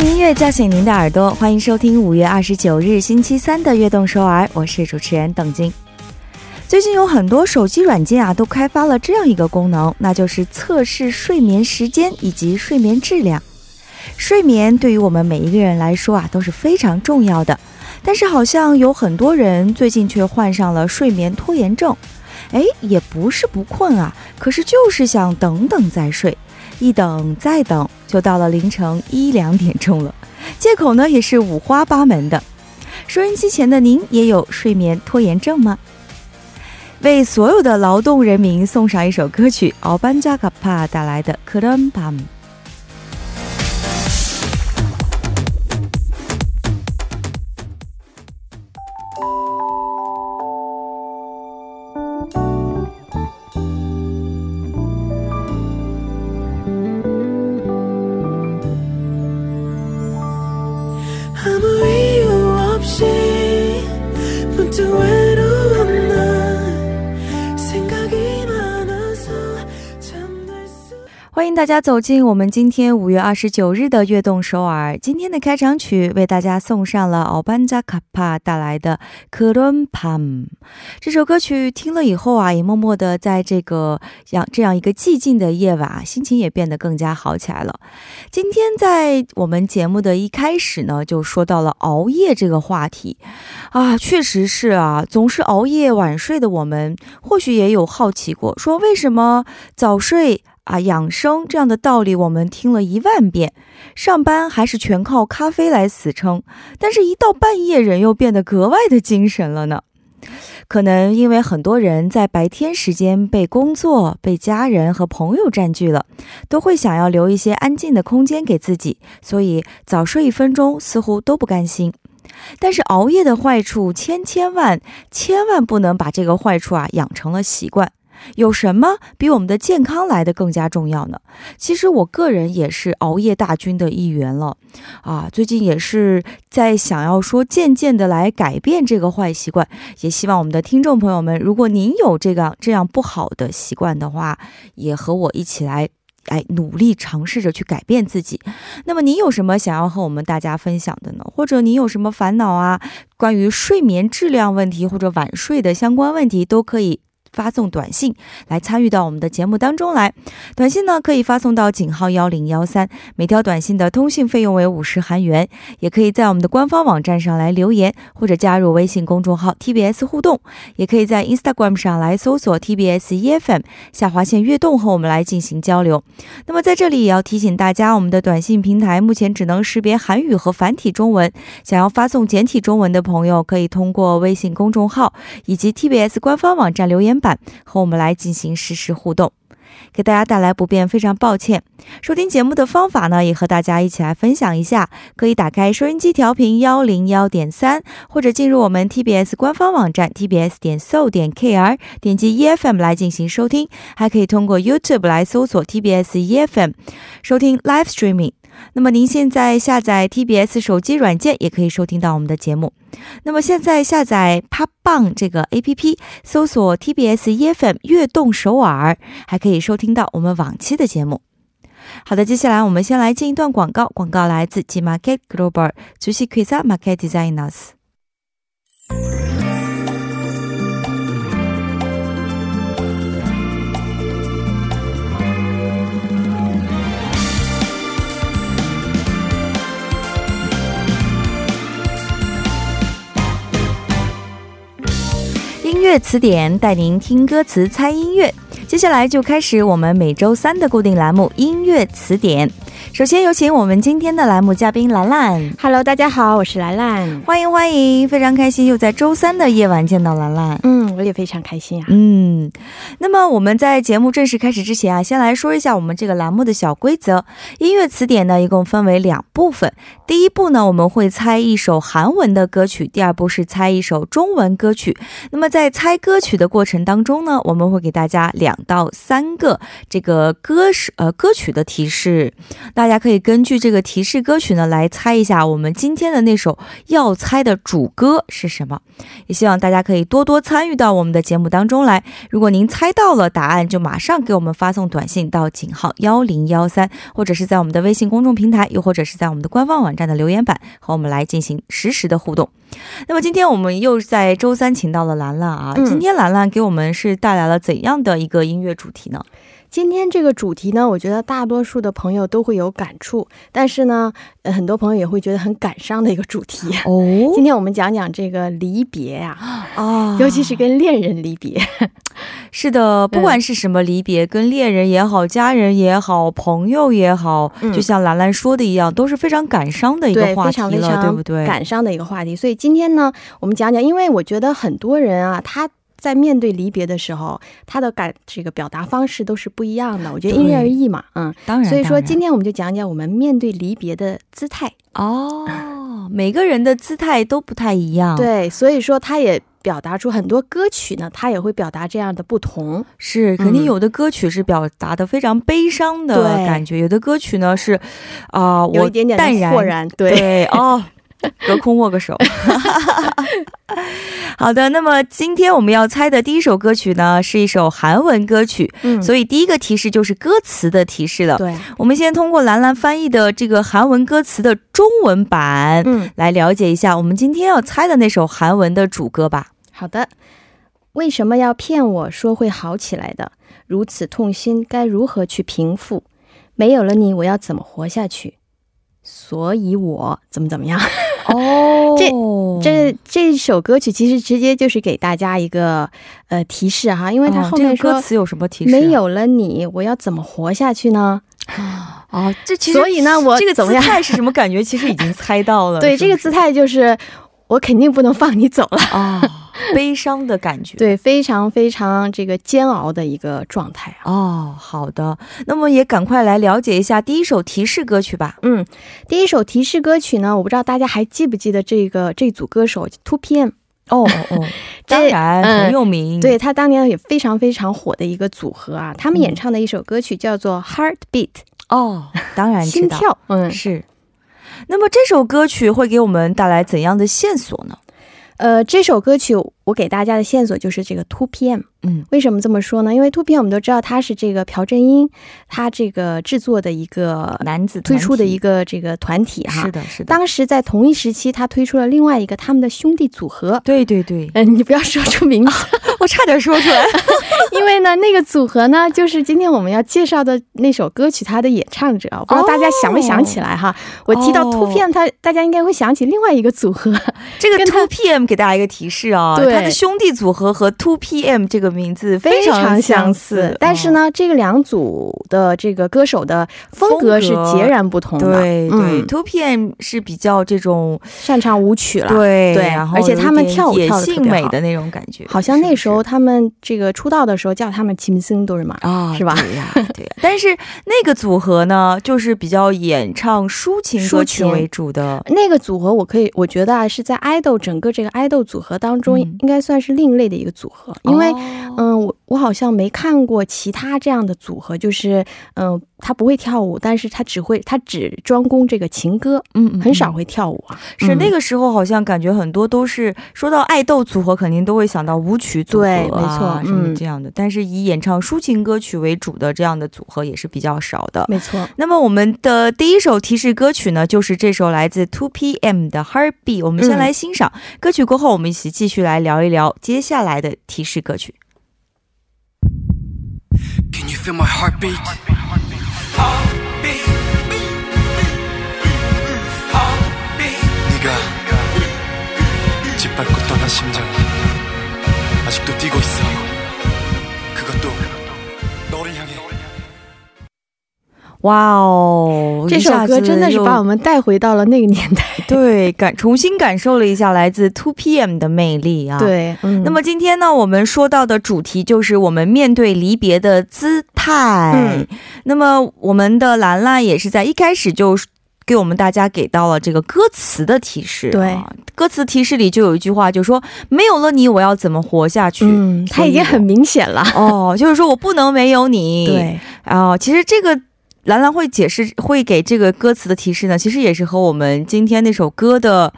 用音乐叫醒您的耳朵，欢迎收听五月二十九日星期三的《悦动首尔》，我是主持人邓晶。最近有很多手机软件啊，都开发了这样一个功能，那就是测试睡眠时间以及睡眠质量。睡眠对于我们每一个人来说啊，都是非常重要的。但是好像有很多人最近却患上了睡眠拖延症。哎，也不是不困啊，可是就是想等等再睡，一等再等，就到了凌晨一两点钟了。借口呢也是五花八门的。收音机前的您也有睡眠拖延症吗？为所有的劳动人民送上一首歌曲，奥班加卡帕带来的《Kram Pam》。欢迎大家走进我们今天五月二十九日的悦动首尔。今天的开场曲为大家送上了奥班扎卡帕带来的《克伦帕姆》这首歌曲。听了以后啊，也默默的在这个样这样一个寂静的夜晚，心情也变得更加好起来了。今天在我们节目的一开始呢，就说到了熬夜这个话题啊，确实是啊，总是熬夜晚睡的我们，或许也有好奇过，说为什么早睡？啊，养生这样的道理我们听了一万遍，上班还是全靠咖啡来死撑，但是，一到半夜人又变得格外的精神了呢。可能因为很多人在白天时间被工作、被家人和朋友占据了，都会想要留一些安静的空间给自己，所以早睡一分钟似乎都不甘心。但是熬夜的坏处千千万，千万不能把这个坏处啊养成了习惯。有什么比我们的健康来的更加重要呢？其实我个人也是熬夜大军的一员了，啊，最近也是在想要说渐渐的来改变这个坏习惯，也希望我们的听众朋友们，如果您有这个这样不好的习惯的话，也和我一起来。哎，努力尝试着去改变自己。那么，您有什么想要和我们大家分享的呢？或者您有什么烦恼啊？关于睡眠质量问题或者晚睡的相关问题，都可以。发送短信来参与到我们的节目当中来，短信呢可以发送到井号幺零幺三，每条短信的通信费用为五十韩元。也可以在我们的官方网站上来留言，或者加入微信公众号 TBS 互动，也可以在 Instagram 上来搜索 TBS EFM 下划线悦动和我们来进行交流。那么在这里也要提醒大家，我们的短信平台目前只能识别韩语和繁体中文，想要发送简体中文的朋友，可以通过微信公众号以及 TBS 官方网站留言版和我们来进行实时互动。给大家带来不便，非常抱歉。收听节目的方法呢，也和大家一起来分享一下。可以打开收音机调频幺零幺点三，或者进入我们 TBS 官方网站 tbs 点 so 点 kr，点击 EFM 来进行收听。还可以通过 YouTube 来搜索 TBS EFM 收听 Live Streaming。那么您现在下载 TBS 手机软件，也可以收听到我们的节目。那么现在下载 p o p b a n g 这个 APP，搜索 TBS EFM 悦动首尔，还可以收听到我们往期的节目。好的，接下来我们先来进一段广告，广告来自 G Market Global 주식회사 Market Designers。 音乐词典带您听歌词猜音乐。接下来就开始我们每周三的固定栏目——音乐词典。首先有请我们今天的栏目嘉宾兰兰。Hello，大家好，我是兰兰。欢迎欢迎，非常开心又在周三的夜晚见到兰兰。嗯，我也非常开心啊。嗯，那么我们在节目正式开始之前啊，先来说一下我们这个栏目的小规则。音乐词典呢，一共分为两部分。第一步呢，我们会猜一首韩文的歌曲；第二步是猜一首中文歌曲。那么在猜歌曲的过程当中呢，我们会给大家两到三个这个歌是呃歌曲的提示，大家可以根据这个提示歌曲呢来猜一下我们今天的那首要猜的主歌是什么。也希望大家可以多多参与到我们的节目当中来。如如果您猜到了答案，就马上给我们发送短信到井号幺零幺三，或者是在我们的微信公众平台，又或者是在我们的官方网站的留言板和我们来进行实时的互动。那么今天我们又在周三请到了兰兰啊，嗯今天兰兰给我们是带来了怎样的一个音乐主题呢？今天这个主题呢，我觉得大多数的朋友都会有感触，但是呢，呃很多朋友也会觉得很感伤的一个主题。哦 今天我们讲讲这个离别呀、啊尤其是跟恋人离别。是的，不管是什么离别，跟恋人也好，家人也好，朋友也好，嗯就像兰兰说的一样，都是非常感伤的一个话题了，对不对？感伤的一个话题。所以今天呢，我们讲讲，因为我觉得很多人啊，他在面对离别的时候，他的感这个表达方式都是不一样的。我觉得因人而异嘛，嗯。当然，所以说，今天我们就讲讲我们面对离别的姿态。哦，每个人的姿态都不太一样，，对，所以说他也表达出很多歌曲呢，他也会表达这样的不同。是肯定嗯有的歌曲是表达的非常悲伤的对感觉，有的歌曲呢是啊、我有一点点淡然豁然，对，对哦，隔空握个手。好的，那么今天我们要猜的第一首歌曲呢，是一首韩文歌曲，嗯，所以第一个提示就是歌词的提示了。对，我们先通过兰兰翻译的这个韩文歌词的中文版，嗯，来了解一下我们今天要猜的那首韩文的主歌吧。好的。为什么要骗我说会好起来的？如此痛心，该如何去平复？没有了你，我要怎么活下去？所以我怎么怎么样？哦这这首歌曲其实直接就是给大家一个呃提示哈，因为它哦后面说、这个歌词有什么提示、没有了你，我要怎么活下去呢？哦，这其实所以呢，我这个姿怎么样？态 是什么感觉？其实已经猜到了。对，这个姿态就是我肯定不能放你走了。啊、悲伤的感觉。对，非常非常这个煎熬的一个状态啊。哦，好的，那么也赶快来了解一下第一首提示歌曲吧。嗯，第一首提示歌曲呢，我不知道大家还记不记得这个这组歌手 Two PM。哦哦哦，当然、嗯很有名。对他当年也非常非常火的一个组合啊，他们演唱的一首歌曲叫做《Heartbeat》，哦，当然知道心跳。嗯，是。那么这首歌曲会给我们带来怎样的线索呢？呃，这首歌曲我给大家的线索就是这个 Two PM。嗯，为什么这么说呢？因为 Two PM 我们都知道他是这个朴正英他这个制作的一个男子推出的一个个这个团体哈。是的，是的，当时在同一时期，他推出了另外一个他们的兄弟组合。对对对，嗯，你不要说出名字，我差点说出来。因为呢，那个组合呢，就是今天我们要介绍的那首歌曲，它的演唱者，我不知道大家想没想起来哈。我提到哦 Two PM，他大家应该会想起另外一个组合，这个跟 Two PM 给大家一个提示啊，对他的兄弟组合和 Two PM 这个名字非常常相似似。。但是哦，呢，这个两组的这个歌手的风格是截然不同的。对对、嗯 t w o PM 是比较这种擅长舞曲了。对对然后而且他们跳舞野跳的特别好性美的那种感觉，好像那时候他们这个出道的时候叫他们金星都是嘛。不是啊，是吧对呀，对呀。但是那个组合呢，就是比较演唱抒情歌曲为主的。那个组合，我可以，我觉得啊，是在爱豆整个这个爱豆组合当中，嗯应该算是另类的一个组合，因为哦嗯，我我好像没看过其他这样的组合，就是嗯，他不会跳舞，但是他只会他只专攻这个情歌，嗯很少会跳舞啊。嗯是那个时候，好像感觉很多都是说到爱豆组合，肯定都会想到舞曲组合、啊，对没错什么嗯这样的。但是以演唱抒情歌曲为主的这样的组合也是比较少的。没错，那么我们的第一首提示歌曲呢，就是这首来自 Two PM 的 Heartbeat。我们先嗯来欣赏、歌曲过后，我们一起继续来聊一聊接下来的提示歌曲。 Can you feel my heartbeat? Heartbeat. Heartbeat. 네가 짓밟고 떠난 심장 哇哦，这首歌真的是把我们们带回到了那个年代。对感重新感受了一下来自 Two PM 的魅力啊。。对，嗯，那么今天呢，我们说到的主题就是我们面对离别的姿态。嗯那么我们的兰兰也是在一开始就给我们大家给到了这个歌词的提示、啊。对，歌词提示里就有一句话，就说没有了你，我要怎么活下去？嗯，他已经很明显了。哦，就是说我不能没有你。对，啊、其实这个兰兰会解释，会给这个歌词的提示呢，其实也是和我们今天那首歌的。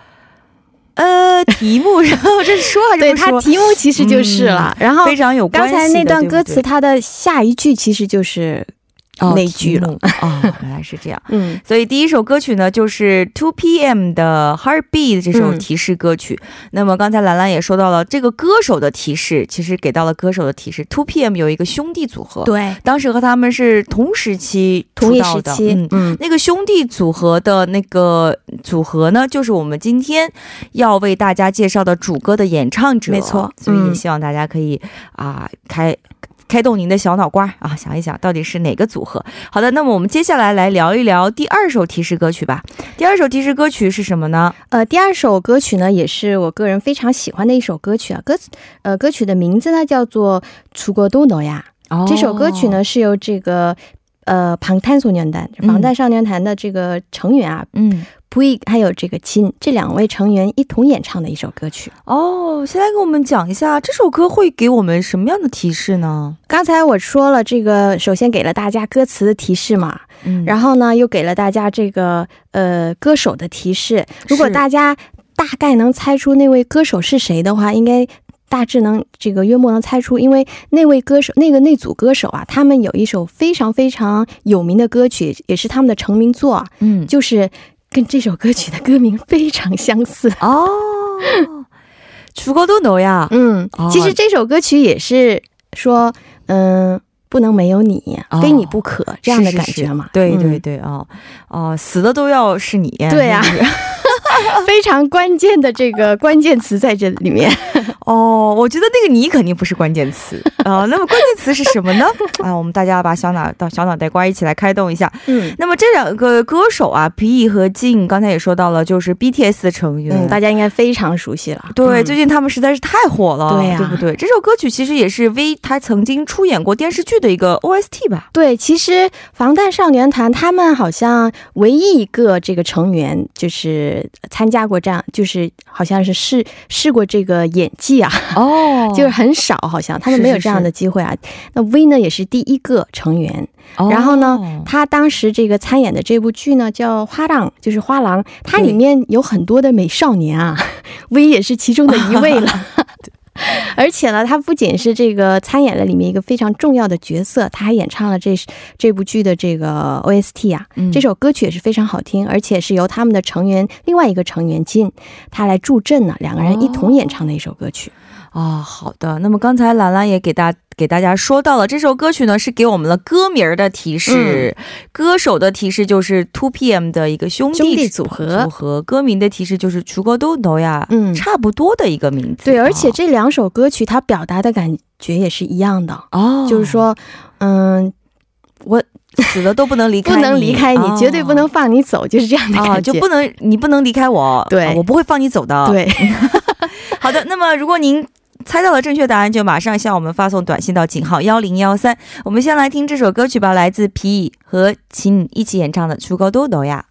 呃，题目，然后这是说还是对？它题目其实就是了。然后非常有关系的刚才那段歌词，它的下一句其实就是哦那句了哦，原来是这样。嗯 所以第一首歌曲呢，就是 Two PM 的 Heartbeat 这首嗯提示歌曲。那么刚才兰兰也说到了，这个歌手的提示，其实给到了歌手的提示。Two PM 有一个兄弟组合，对，当时和他们是同时期出道的时期，嗯。嗯那个兄弟组合的那个组合呢，就是我们今天要为大家介绍的主歌的演唱者。没错所以也嗯希望大家可以啊、开开动您的小脑瓜啊，想一想到底是哪个组合。好的，那么我们接下来来聊一聊第二首提示歌曲吧。第二首提示歌曲是什么呢？呃，第二首歌曲呢，也是我个人非常喜欢的一首歌曲啊。歌词呃，歌曲的名字呢叫做《出国都诺亚》。哦这首歌曲呢是由这个呃방탄소년단嗯防弹少年团的这个成员啊，嗯， V 还有这个亲这两位成员一同演唱的一首歌曲。哦，先来给我们讲一下这首歌会给我们什么样的提示呢？刚才我说了，这个首先给了大家歌词的提示嘛，嗯然后呢又给了大家这个呃歌手的提示。如果大家大概能猜出那位歌手是谁的话，应该大致能这个约莫能猜出，因为那位歌手那个那组歌手啊，他们有一首非常非常有名的歌曲，也是他们的成名作啊，嗯，就是跟这首歌曲的歌名非常相似。哦，죽어도너야。 嗯哦，其实这首歌曲也是说，嗯、不能没有你，哦非你不可这样的是是是感觉嘛。对嗯对对哦哦，死的都要是你。对呀是不是非常关键的这个关键词在这里面。 哦，我觉得那个你肯定不是关键词啊、那么关键词是什么呢？啊，我们大家把小脑到小脑袋瓜一起来开动一下。嗯那么这两个歌手啊，B 和 Jin，刚才也说到了，就是 BTS 的成员。嗯，大家应该非常熟悉了。对，嗯最近他们实在是太火了，对呀对不对？这首歌曲其实也是 V 他曾经出演过电视剧的一个 OST 吧？对，其实防弹少年团他们好像唯一一个这个成员就是参加过这样，就是好像是试试过这个演技啊，哦 就是很少，好像他们没有这样的机会啊。那 V 呢也是第一个成员，然后呢哦他当时这个参演的这部剧呢叫《花郎》，就是花郎，它里面有很多的美少年啊，V 也是其中的一位了。而且呢，他不仅是这个参演了里面一个非常重要的角色，他还演唱了这这部剧的这个 OST 啊。嗯这首歌曲也是非常好听，而且是由他们的成员另外一个成员进他来助阵呢，两个人一同演唱的一首歌曲。啊，好的，那么刚才兰兰也给大给大家说到了，这首歌曲呢，是给我们的歌名的提示。歌手的提示就是 two PM 的一个兄弟组合，组合，歌名的提示就是除个嘟嘟呀，嗯，差不多的一个名字。对，而且这两首歌曲它表达的感觉也是一样的。哦。就是说，嗯，我死了都不能离 开。不能离开你，绝对不能放你走，就是这样的。哦，就不能，你不能离开我，对，我不会放你走的。对。好的，那么如果您。猜到了正确答案，就马上向我们发送短信到井号幺零幺三。我们先来听这首歌曲吧，来自皮和秦一起演唱的《出高多多呀》。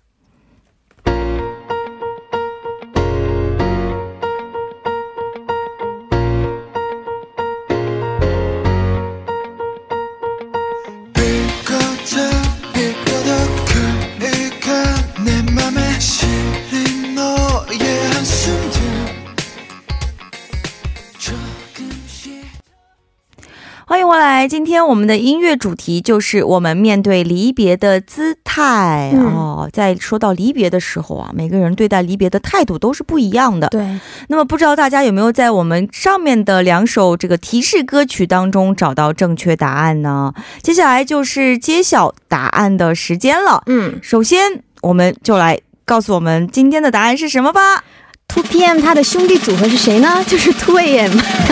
欢迎回来，今天我们的音乐主题就是我们面对离别的姿态、嗯哦。在说到离别的时候啊，每个人对待离别的态度都是不一样的。对，那么不知道大家有没有在我们上面的两首这个提示歌曲当中找到正确答案呢？接下来就是揭晓答案的时间了。嗯首先，我们就来告诉我们今天的答案是什么吧。Two PM 他的兄弟组合是谁呢？就是 Two AM。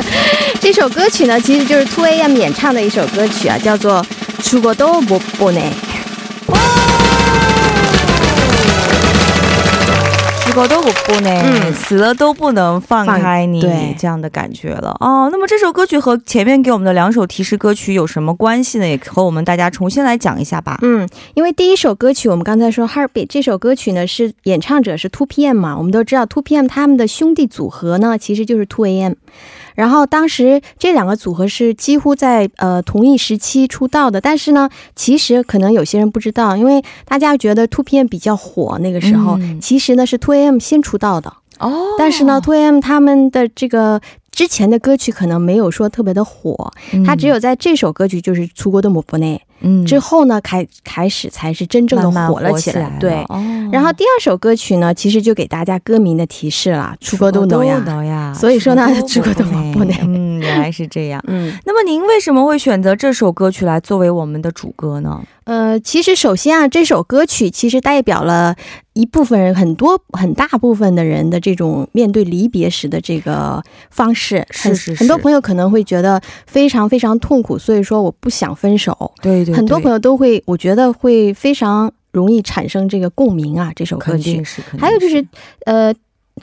这首歌曲呢，其实就是 Two AM 演唱的一首歌曲啊，叫做《出国都不不呢》。Oh! 我都不不呢，死了都不能放开你，这样的感觉了哦。那么这首歌曲和前面给我们的两首提示歌曲有什么关系呢？也和我们大家重新来讲一下吧。嗯，因为第一首歌曲我们刚才说《Heartbeat》这首歌曲呢，是演唱者是 Two PM 嘛，我们都知道 Two PM 他们的兄弟组合呢，其实就是 Two AM。然后当时这两个组合是几乎在呃同一时期出道的，但是呢，其实可能有些人不知道，因为大家觉得 Two PM 比较火那个时候，嗯其实呢是 Two AM 先出道的。哦，但是呢，Two AM 他们的这个之前的歌曲可能没有说特别的火，嗯他只有在这首歌曲就是《出国的某国内》嗯之后呢，开开始才是真正的火了起来。了对。哦然后第二首歌曲呢，其实就给大家歌名的提示了，《出国都能呀》。呀所以说呢出国都能嗯，原来是这样。嗯，那么您为什么会选择这首歌曲来作为我们的主歌呢？呃，其实首先啊，这首歌曲其实代表了一部分人，很多很大部分的人的这种面对离别时的这个方式。是是是很多朋友可能会觉得非常非常痛苦，所以说我不想分手。对对很多朋友友都会，我觉得会非常容易产生这个共鸣啊，这首歌曲还有就是，呃，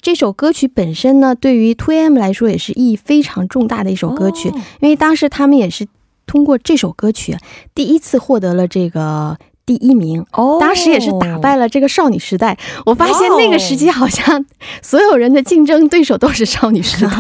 这首歌曲本身呢，对于 Two M 来说也是意义非常重大的一首歌曲，哦。因为当时他们也是通过这首歌曲第一次获得了这个第一名。哦，当时也是打败了这个少女时代，我发现那个时期好像所有人的竞争对手都是少女时代，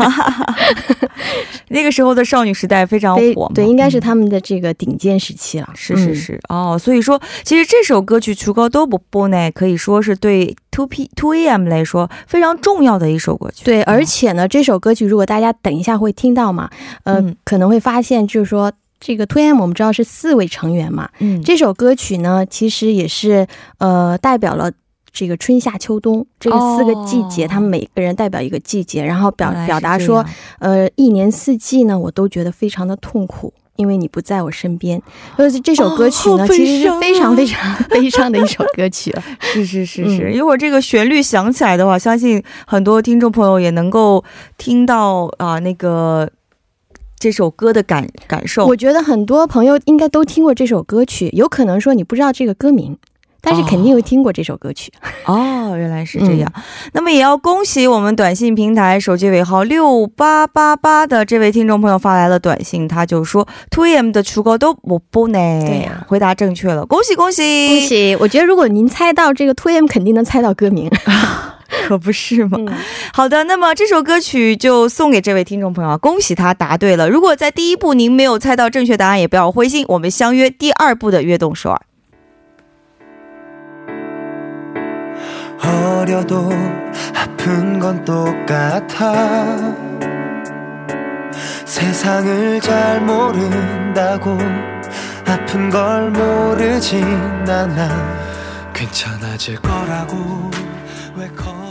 那个时候的少女时代非常火嘛，对，应该是嗯他们的这个顶尖时期了。嗯是是。是、哦，所以说其实这首歌曲《出高都不播》呢，可以说是对 Two P Two AM 来说非常重要的一首歌曲。对，哦而且呢，这首歌曲如果大家等一下会听到嘛，呃，嗯。可能会发现就是说。这个 2AM 我们知道是四位成员嘛，嗯，这首歌曲呢，其实也是呃代表了这个春夏秋冬这个四个季节，哦他们每个人代表一个季节，然后表表达说，呃，一年四季呢，我都觉得非常的痛苦。因为你不在我身边，所以这首歌曲呢，其实是非常非常 悲伤的一首歌曲了。是是是是，嗯一会儿这个旋律响起来的话，相信很多听众朋友也能够听到啊、那个这首歌的感感受。我觉得很多朋友应该都听过这首歌曲，有可能说你不知道这个歌名，但是肯定会听过这首歌曲。哦，原来是这样。那么也要恭喜我们短信平台手机尾号六八八八的这位听众朋友发来了短信，他就说 Two AM 的出歌都不不呢。对呀回答正确了，恭喜恭喜恭！喜！我觉得如果您猜到这个 2AM，肯定能猜到歌名。可不是吗？嗯，好的，那么这首歌曲就送给这位听众朋友啊，恭喜他答对了。如果在第一步您没有猜到正确答案，也不要灰心，我们相约第二步的悦动首尔。 어려도 아픈 건 똑같아 세상을 잘 모른다고 아픈 걸 모르진 않아 괜찮아질 거라고 왜 거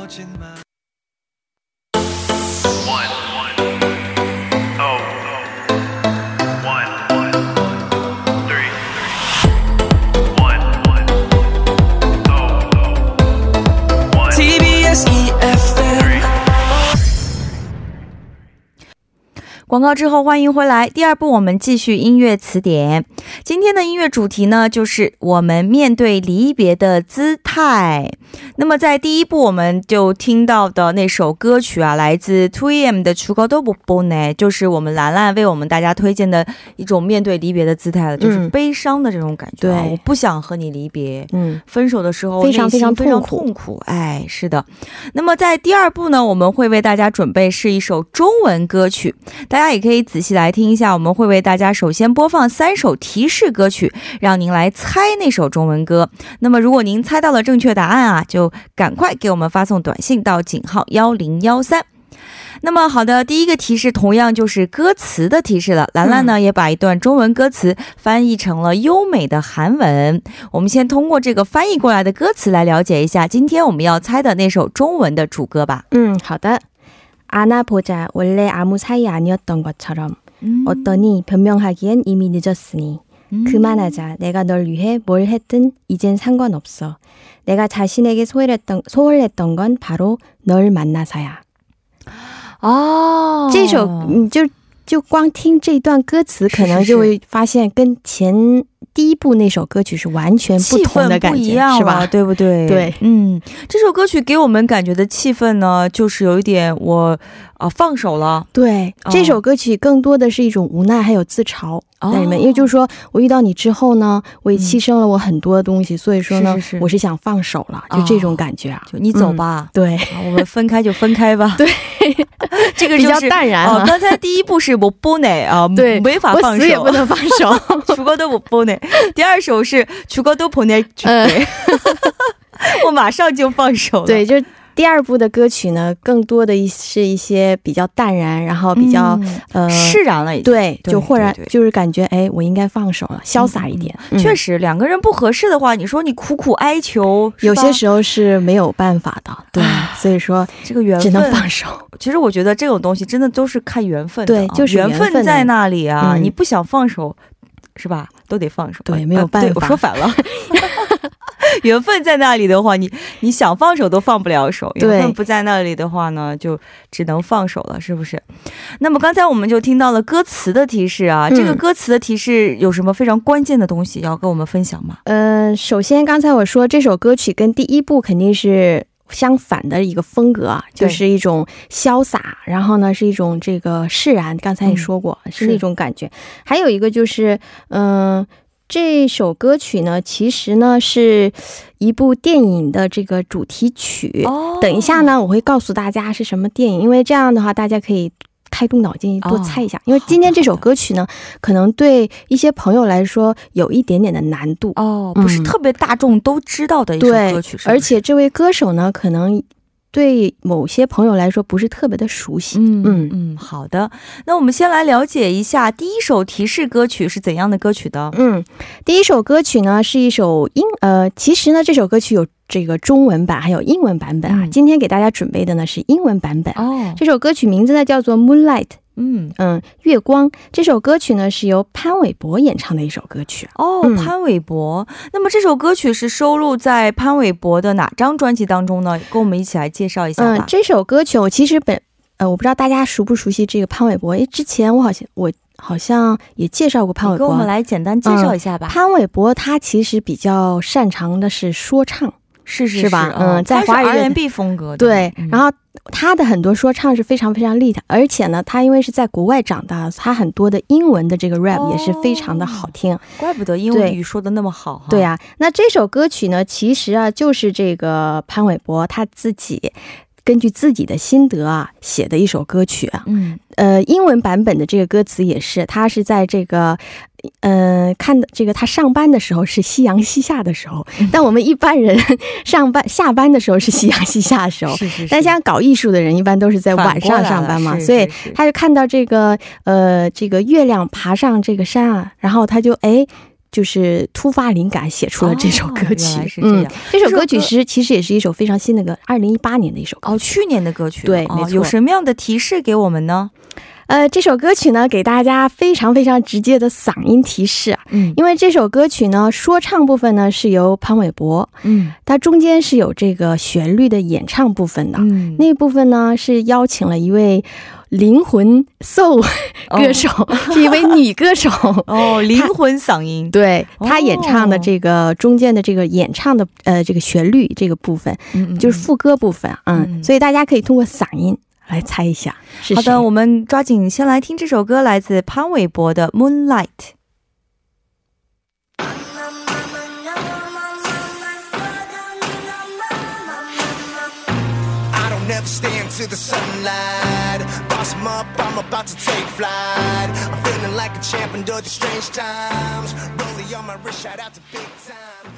广告之后，欢迎回来。第二步，我们继续音乐词典。今天的音乐主题呢，就是我们面对离别的姿态。那么，在第一步，我们就听到的那首歌曲啊，来自 Two AM 的《出高都不不呢》，就是我们兰兰为我们大家推荐的一种面对离别的姿态了，就是嗯悲伤的这种感觉、啊。对我不想和你离别。嗯，分手的时候非常非常非常痛苦痛苦，哎，是的。那么在第二步呢，我们会为大家准备是一首中文歌曲，大家也可以仔细来听一下。我们会为大家首先播放三首提示歌曲，让您来猜那首中文歌。那么如果您猜到了正确答案啊，就赶快给我们发送短信到井号幺零幺三。那么好的，第一个提示同样就是歌词的提示了。兰兰呢、也把一段中文歌词翻译成了优美的韩文。我们先通过这个翻译过来的歌词来了解一下今天我们要猜的那首中文的主歌吧。嗯，好的。 안아보자 원래 아무 사이 아니었던 것처럼 어떠니 변명하기엔 이미 늦었으니 음. 그만하자 내가 널 위해 뭘 했든 이젠 상관없어 내가 자신에게 소홀했던, 소홀했던 건 바로 널 만나서야 哦，这首你就就光听这段歌词，可能就会发现跟前 第一部那首歌曲是完全不同的感觉，不一样是吧？对不对？对，嗯，这首歌曲给我们感觉的气氛呢，就是有一点我啊、放手了，对，哦这首歌曲更多的是一种无奈，还有自嘲在里面。哦因为就是说我遇到你之后呢，我也牺牲了我很多的东西，所以说呢，是是是我是想放手了，哦就这种感觉啊。就你走吧。对，啊我们分开就分开吧。对，这个比较就是哦，淡然啊。刚才第一步是我不呢啊，对没法放我死也手不，能放手。出国都我不呢。第二首是出国都不呢，嗯 我马上就放手了。对，就第二部的歌曲呢，更多的一是一些比较淡然，然后比较、嗯呃释然了。对，就豁然就是感觉哎，我应该放手了，潇洒一点。嗯确实，两个人不合适的话，你说你苦苦哀求，有些时候是没有办法的，对，所以说这个缘分只能放手。其实我觉得这种东西真的都是看缘分的啊，对就是缘缘分在那里啊，嗯你不想放手，是吧？都得放手。对呃没有办法对我说反了。缘分在那里的话，你你想放手都放不了手；缘分不在那里的话呢，就只能放手了，是不是？那么刚才我们就听到了歌词的提示啊，嗯这个歌词的提示有什么非常关键的东西要跟我们分享吗？嗯，首先刚才我说这首歌曲跟第一部肯定是相反的一个风格啊，就是一种潇洒，然后呢是一种这个释然。刚才也说过、是是那种感觉。还有一个就是，嗯、这首歌曲呢，其实呢是一部电影的这个主题曲。哦等一下，呢，我会告诉大家是什么电影，因为这样的话大家可以。开动脑筋多猜一下，因为今天这首歌曲呢，可能对一些朋友来说有一点点的难度。哦，不是嗯。特别大众都知道的一首对歌曲，是是而且这位歌手呢，可能对某些朋友来说不是特别的熟悉。嗯嗯嗯，好的。那我们先来了解一下第一首提示歌曲是怎样的歌曲的？嗯，第一首歌曲呢是一首英呃，其实呢这首歌曲有这个中文版还有英文版本啊。嗯今天给大家准备的呢是英文版本。哦，这首歌曲名字呢叫做《Moonlight》，嗯，嗯，月光。这首歌曲呢是由潘玮柏演唱的一首歌曲。哦，嗯潘玮柏。那么这首歌曲是收录在潘玮柏的哪张专辑当中呢？跟我们一起来介绍一下吧。嗯，这首歌曲我其实本呃，我不知道大家熟不熟悉这个潘玮柏。诶，之前我好像我好像也介绍过潘玮柏。跟我们来简单介绍一下吧。潘玮柏他其实比较擅长的是说唱，是是是吧嗯，嗯在华语乐坛 R&B 风格的。对，嗯然后他的很多说唱是非常非常厉害，而且呢，他因为是在国外长大，他很多的英文的这个 rap 也是非常的好听。怪不得英文语说的那么好哈。对呀、那这首歌曲呢，其实啊，就是这个潘玮柏他自己根据自己的心得啊写的一首歌曲啊。嗯，呃，英文版本的这个歌词也是，他是在这个，呃，看的这个他上班的时候是夕阳西下的时候，嗯但我们一般人上班下班的时候是夕阳西下的时候。是是是。但像搞艺术的人，一般都是在晚上上班嘛，所以他就看到这个呃这个月亮爬上这个山啊，然后他就哎。就是突发灵感写出了这首歌曲，哦原来是这样嗯，这首歌曲是其实也是一首非常新的歌，二零一八年的一首歌。哦，去年的歌曲对没错有什么样的提示给我们呢？呃，这首歌曲呢，给大家非常非常直接的嗓音提示啊，嗯因为这首歌曲呢，说唱部分呢是由潘玮柏，嗯它中间是有这个旋律的演唱部分的，嗯，那部分呢是邀请了一位灵魂 soul 歌手，是一位女歌手。哦，灵魂嗓音，对她演唱的哦这个中间的这个演唱的呃这个旋律这个部分，嗯嗯就是副歌部分，啊，嗯所以大家可以通过嗓音来猜一下是。好的，我们抓紧先来听这首歌，来自潘玮柏的《Moonlight》。I don't ever stand to the sunlight. Boss 'em up, I'm about to take flight. I'm feeling like a champ under the strange times. Rolling on my wrist, shout out to big time.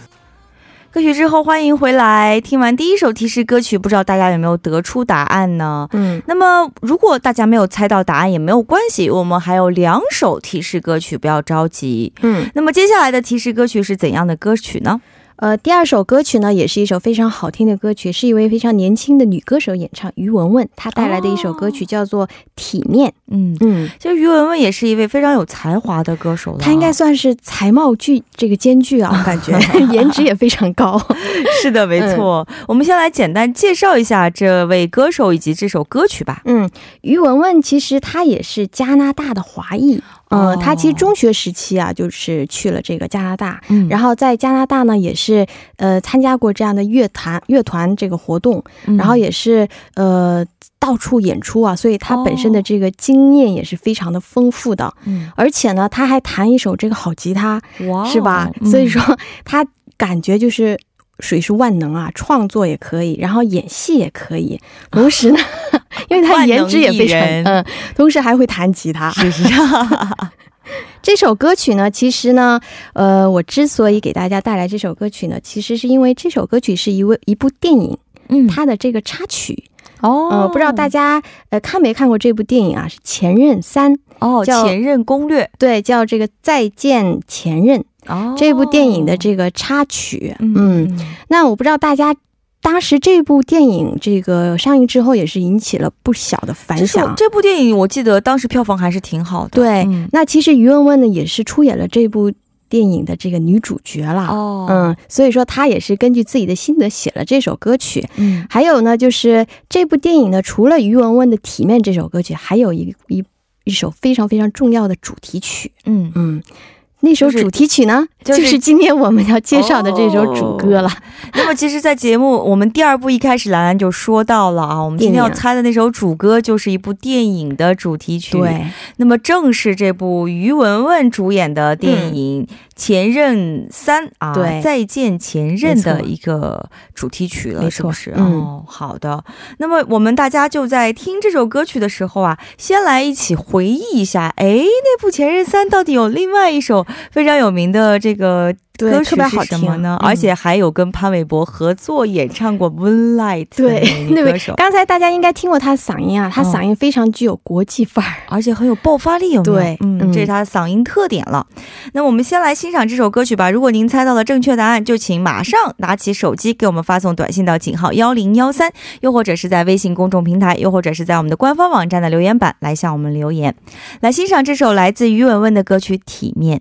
歌曲之后，欢迎回来。听完第一首提示歌曲，不知道大家有没有得出答案呢？嗯，那么，如果大家没有猜到答案也没有关系，我们还有两首提示歌曲，不要着急。嗯，那么接下来的提示歌曲是怎样的歌曲呢？呃，第二首歌曲呢，也是一首非常好听的歌曲，是一位非常年轻的女歌手演唱，于文文她带来的一首歌曲叫做《体面》。嗯，嗯，其实于文文也是一位非常有才华的歌手了啊，她应该算是才貌俱这个兼具啊，我感觉 颜值也非常高。是的，没错。我们先来简单介绍一下这位歌手以及这首歌曲吧。嗯，于文文其实她也是加拿大的华裔。呃，他其实中学时期啊，就是去了这个加拿大，嗯。然后在加拿大呢，也是呃参加过这样的乐团乐团这个活动，嗯。然后也是呃到处演出啊，所以他本身的哦这个经验也是非常的丰富的，嗯，而且呢，他还弹一首这个好吉他，哇哦，是吧？嗯。所以说他感觉就是。水是万能啊，创作也可以，然后演戏也可以，同时呢，因为他颜值也非常嗯，同时还会弹吉他。是是，这首歌曲呢，其实呢，呃，我之所以给大家带来这首歌曲呢，其实是因为这首歌曲是一位一部电影，嗯。它的这个插曲。哦。呃，不知道大家呃看没看过这部电影啊？是《前任三》，哦，叫前任攻略。对，叫这个《再见前任》哦，这部电影的这个插曲。嗯，嗯那我不知道大家。当时这部电影这个上映之后，也是引起了不小的反响。这部电影我记得当时票房还是挺好的。对，嗯那其实于文文呢也是出演了这部电影的这个女主角啦。哦，嗯，所以说她也是根据自己的心得写了这首歌曲。嗯还有呢，就是这部电影呢，除了于文文的《体面》这首歌曲，还有一一一首非常非常重要的主题曲。嗯，嗯，那首主题曲呢，就是就是今天我们要介绍的这首主歌了。那么其实，在节目我们第二部一开始，兰兰就说到了啊，我们今天要猜的那首主歌就是一部电影的主题曲。，对，那么正是这部于文文主演的电影《前任三》啊，对再见前任的一个主题曲了，是不是？嗯哦，好的。那么我们大家就在听这首歌曲的时候啊，先来一起回忆一下，哎，那部《前任三》到底有另外一首非常有名的这个。对歌曲是特别好听什么呢？嗯而且还有跟潘玮柏合作演唱过《Moonlight》的对那，那位位歌手，刚才大家应该听过他的嗓音啊，他嗯嗓音非常具有国际范儿。而且很有爆发力，有没有？对嗯，嗯这是他的嗓音特点了。那我们先来欣赏这首歌曲吧。如果您猜到了正确答案，就请马上拿起手机给我们发送短信到井号幺零幺三，又或者是在微信公众平台，又或者是在我们的官方网站的留言板来向我们留言。来欣赏这首来自于文文的歌曲《体面》。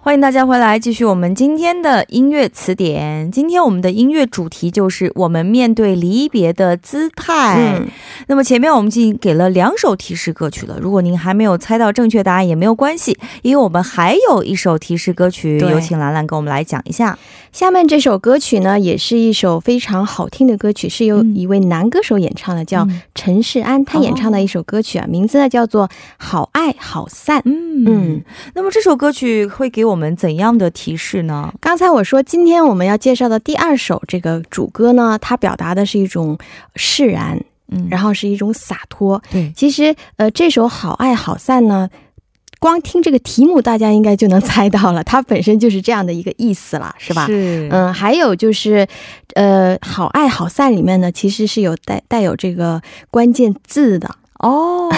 欢迎大家回来，继续我们今天的音乐词典。今天我们的音乐主题就是我们面对离别的姿态。嗯，那么前面我们已经给了两首提示歌曲了，如果您还没有猜到正确答案也没有关系，因为我们还有一首提示歌曲，有请兰兰跟我们来讲一下。下面这首歌曲呢，也是一首非常好听的歌曲，是由嗯一位男歌手演唱的，叫嗯陈世安，他演唱的一首歌曲啊，名字呢叫做《好爱好散》。嗯嗯，那么这首歌曲会给我们怎样的提示呢？刚才我说，今天我们要介绍的第二首这个主歌呢，它表达的是一种释然，嗯然后是一种洒脱。对，其实，呃，这首《好爱好散》呢，光听这个题目，大家应该就能猜到了，它本身就是这样的一个意思了，是吧？是，嗯，还有就是，呃，好爱好散里面呢，其实是有带带有这个关键字的。哦，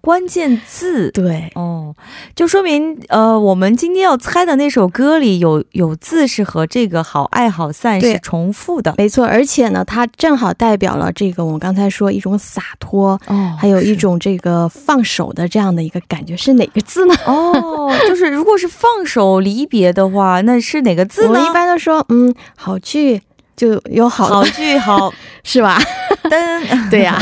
关键字。对，哦，就说明呃，我们今天要猜的那首歌里有有字是和这个“好爱好散”是重复的。没错。而且呢，它正好代表了这个我们刚才说一种洒脱，哦还有一种这个放手的这样的一个感觉，是哪个字呢？哦，就是如果是放手离别的话，那是哪个字呢？我们一般都说，嗯，好聚就有好，好句好 是吧？灯 对呀、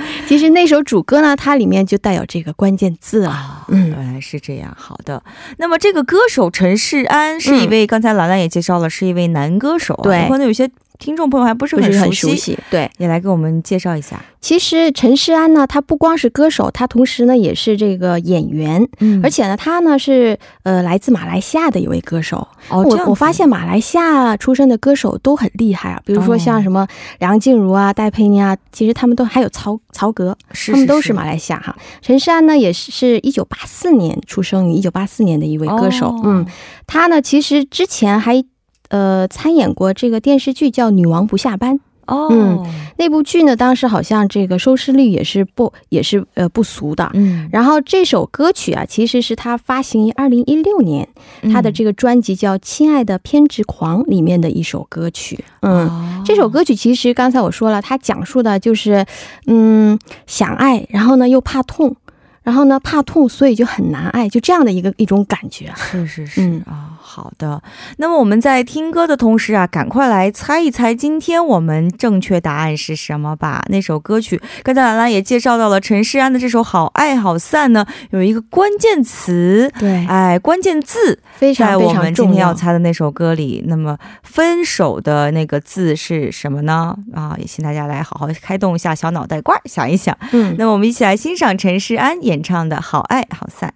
其实那首主歌呢，它里面就带有这个关键字了。啊，嗯原来是这样。好的，那么这个歌手陈世安是一位，刚才兰兰也介绍了，是一位男歌手、啊。对可能有些听众朋友还不是很熟悉，很熟悉，对。也来给我们介绍一下。其实陈世安呢，他不光是歌手，他同时呢也是这个演员，嗯。而且呢，他呢是呃来自马来西亚的一位歌手。哦，我我发现马来西亚出身的歌手都很厉害啊，比如说像什么梁静茹啊、戴佩妮啊，其实他们都还有曹曹格，是他们都是马来西亚哈。陈世安呢也是是一九八四年出生于一九八四年的一位歌手，哦。嗯，他呢其实之前还呃参演过这个电视剧叫《女王不下班》。哦，嗯那部剧呢，当时好像这个收视率也是不也是呃不俗的。嗯，然后这首歌曲啊，其实是他发行于二零一六年，他的这个专辑叫《亲爱的偏执狂》里面的一首歌曲。嗯，嗯这首歌曲其实刚才我说了，它讲述的就是，嗯，想爱，然后呢又怕痛，然后呢怕痛，所以就很难爱，就这样的一个一种感觉。是是是、嗯啊，好的。那么我们在听歌的同时啊，赶快来猜一猜今天我们正确答案是什么吧。那首歌曲，刚才兰兰也介绍到了陈势安的这首《好爱好散》呢，有一个关键词，对，哎，关键字非常在我们今天要。猜的那首歌里。那么分手的那个字是什么呢？啊，也请大家来好好开动一下小脑袋瓜，想一想。嗯，那么我们一起来欣赏陈势安演唱的《好爱好散》。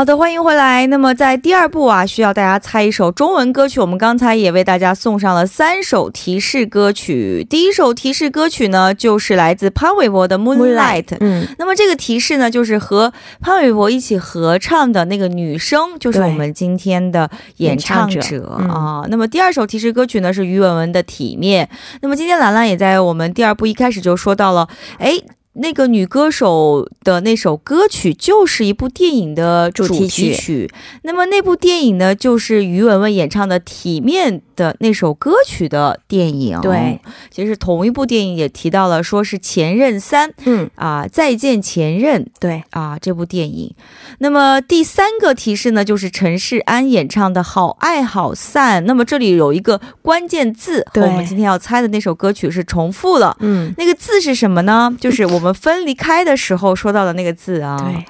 好的，欢迎回来。那么在第二部啊，需要大家猜一首中文歌曲。我们刚才也为大家送上了三首提示歌曲。第一首提示歌曲呢，就是来自潘玮柏的《Moonlight》。嗯，那么这个提示呢，就是和潘玮柏一起合唱的那个女生，就是我们今天的演唱者演唱者嗯啊。那么第二首提示歌曲呢，是于文文的《体面》。那么今天兰兰也在我们第二部一开始就说到了，哎。那个女歌手的那首歌曲就是一部电影的主题主题曲曲，那么那部电影呢，就是于文文演唱的《体面》的那首歌曲的电影。对，其实同一部电影也提到了，说是《前任三》嗯，啊，《再见前任》对，啊这部电影。那么第三个提示呢，就是陈世安演唱的《好爱好散》。那么这里有一个关键字和我们今天要猜的那首歌曲是重复了。嗯，那个字是什么呢？就是我们分离开的时候说到的那个字啊。对，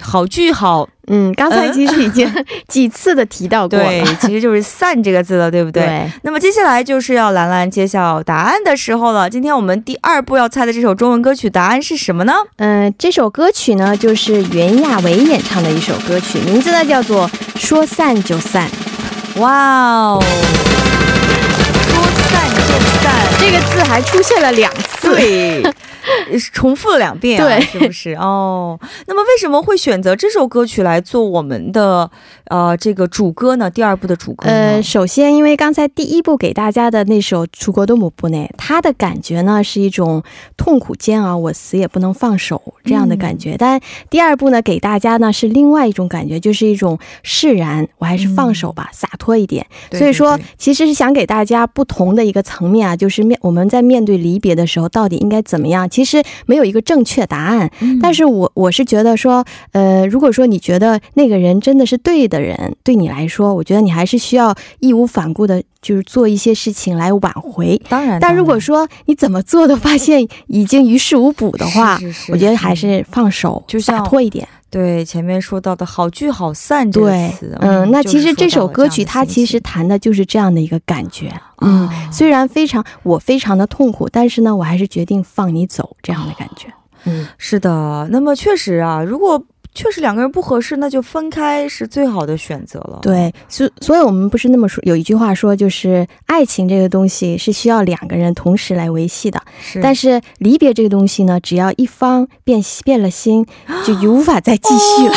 好聚好，嗯，刚才其实已经 几次的提到过了，对，其实就是“散”这个字了，对不对？对，那么接下来就是要兰兰揭晓答案的时候了。今天我们第二步要猜的这首中文歌曲答案是什么呢？嗯、这首歌曲呢，就是袁娅维演唱的一首歌曲，名字呢叫做《说散就散》。哇哦，说散就散，这个字还出现了两次，对，重复了两遍、啊，对是不是？哦，那么为什么会选择这首歌曲来做我们的呃这个主歌呢？第二部的主歌？呃，首先，因为刚才第一部给大家的那首《出国的母布内》，它的感觉呢是一种痛苦煎熬，我死也不能放手这样的感嗯觉。但第二部呢，给大家呢是另外一种感觉，就是一种释然，我还是放手吧，洒脱一点。所以说其实是想给大家不同的一个层面啊，就是面我们在面对离别的时候，到底应该怎么样？其实没有一个正确答案，嗯但是我我是觉得说，呃，如果说你觉得那个人真的是对的人，对你来说，我觉得你还是需要义无反顾的，就是做一些事情来挽回。当然，但如果说你怎么做都发现已经于事无补的话，是是是我觉得还是放手，就像洒脱一点。对前面说到的好聚好散这个对词，，嗯，那其实这首歌曲曲它其实谈的就是这样的一个感觉。嗯，哦虽然非常我非常的痛苦，但是呢，我还是决定放你走这样的感觉。嗯，是的，那么确实啊，如果确实两个人不合适，那就分开是最好的选择了。，对，所所以我们不是那么说，有一句话说，就是爱情这个东西是需要两个人同时来维系的，是但是离别这个东西呢，只要一方变变了心，就无法再继续了。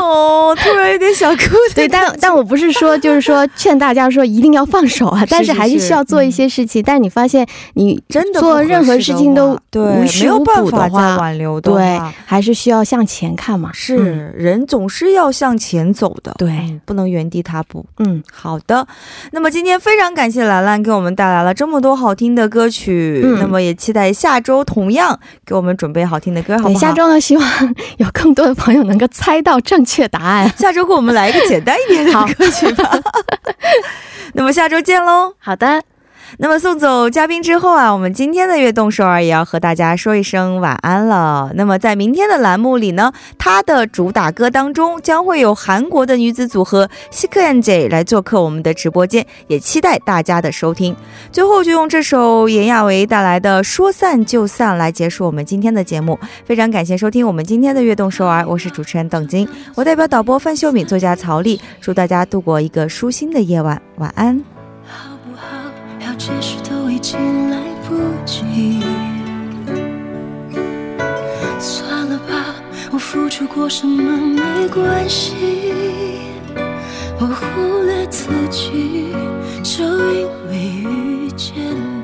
哦，突然有点想哭 对，但但我不是说，就是说劝大家说一定要放手啊，但是还是需要做一些事情。但是你发现你真的做任何事情都话对无没有事无补办法再的话，挽留的对，还是需要向前看嘛。是、嗯人总是要向前走的，对嗯不能原地踏步。嗯，好的，那么今天非常感谢兰兰给我们带来了这么多好听的歌曲，嗯那么也期待下周同样给我们准备好听的歌，好不，好？下周呢，希望有更多的朋友能够猜到正确答案。下周给我们来一个简单一点的好歌曲吧。那么下周见喽。好的，那么送走嘉宾之后啊，我们今天的悦动首尔也要和大家说一声晚安了。那么在明天的栏目里呢，它的主打歌当中将会有韩国的女子组合 s i k a n j 来做客我们的直播间，也期待大家的收听。最后就用这首严亚维带来的《说散就散》来结束我们今天的节目。非常感谢收听我们今天的悦动首尔，我是主持人邓晶，我代表导播范秀敏、作家曹丽，祝大家度过一个舒心的夜晚，晚安。要解释都已经来不及，算了吧，我付出过什么没关系，我忽略自己，就因为遇见你。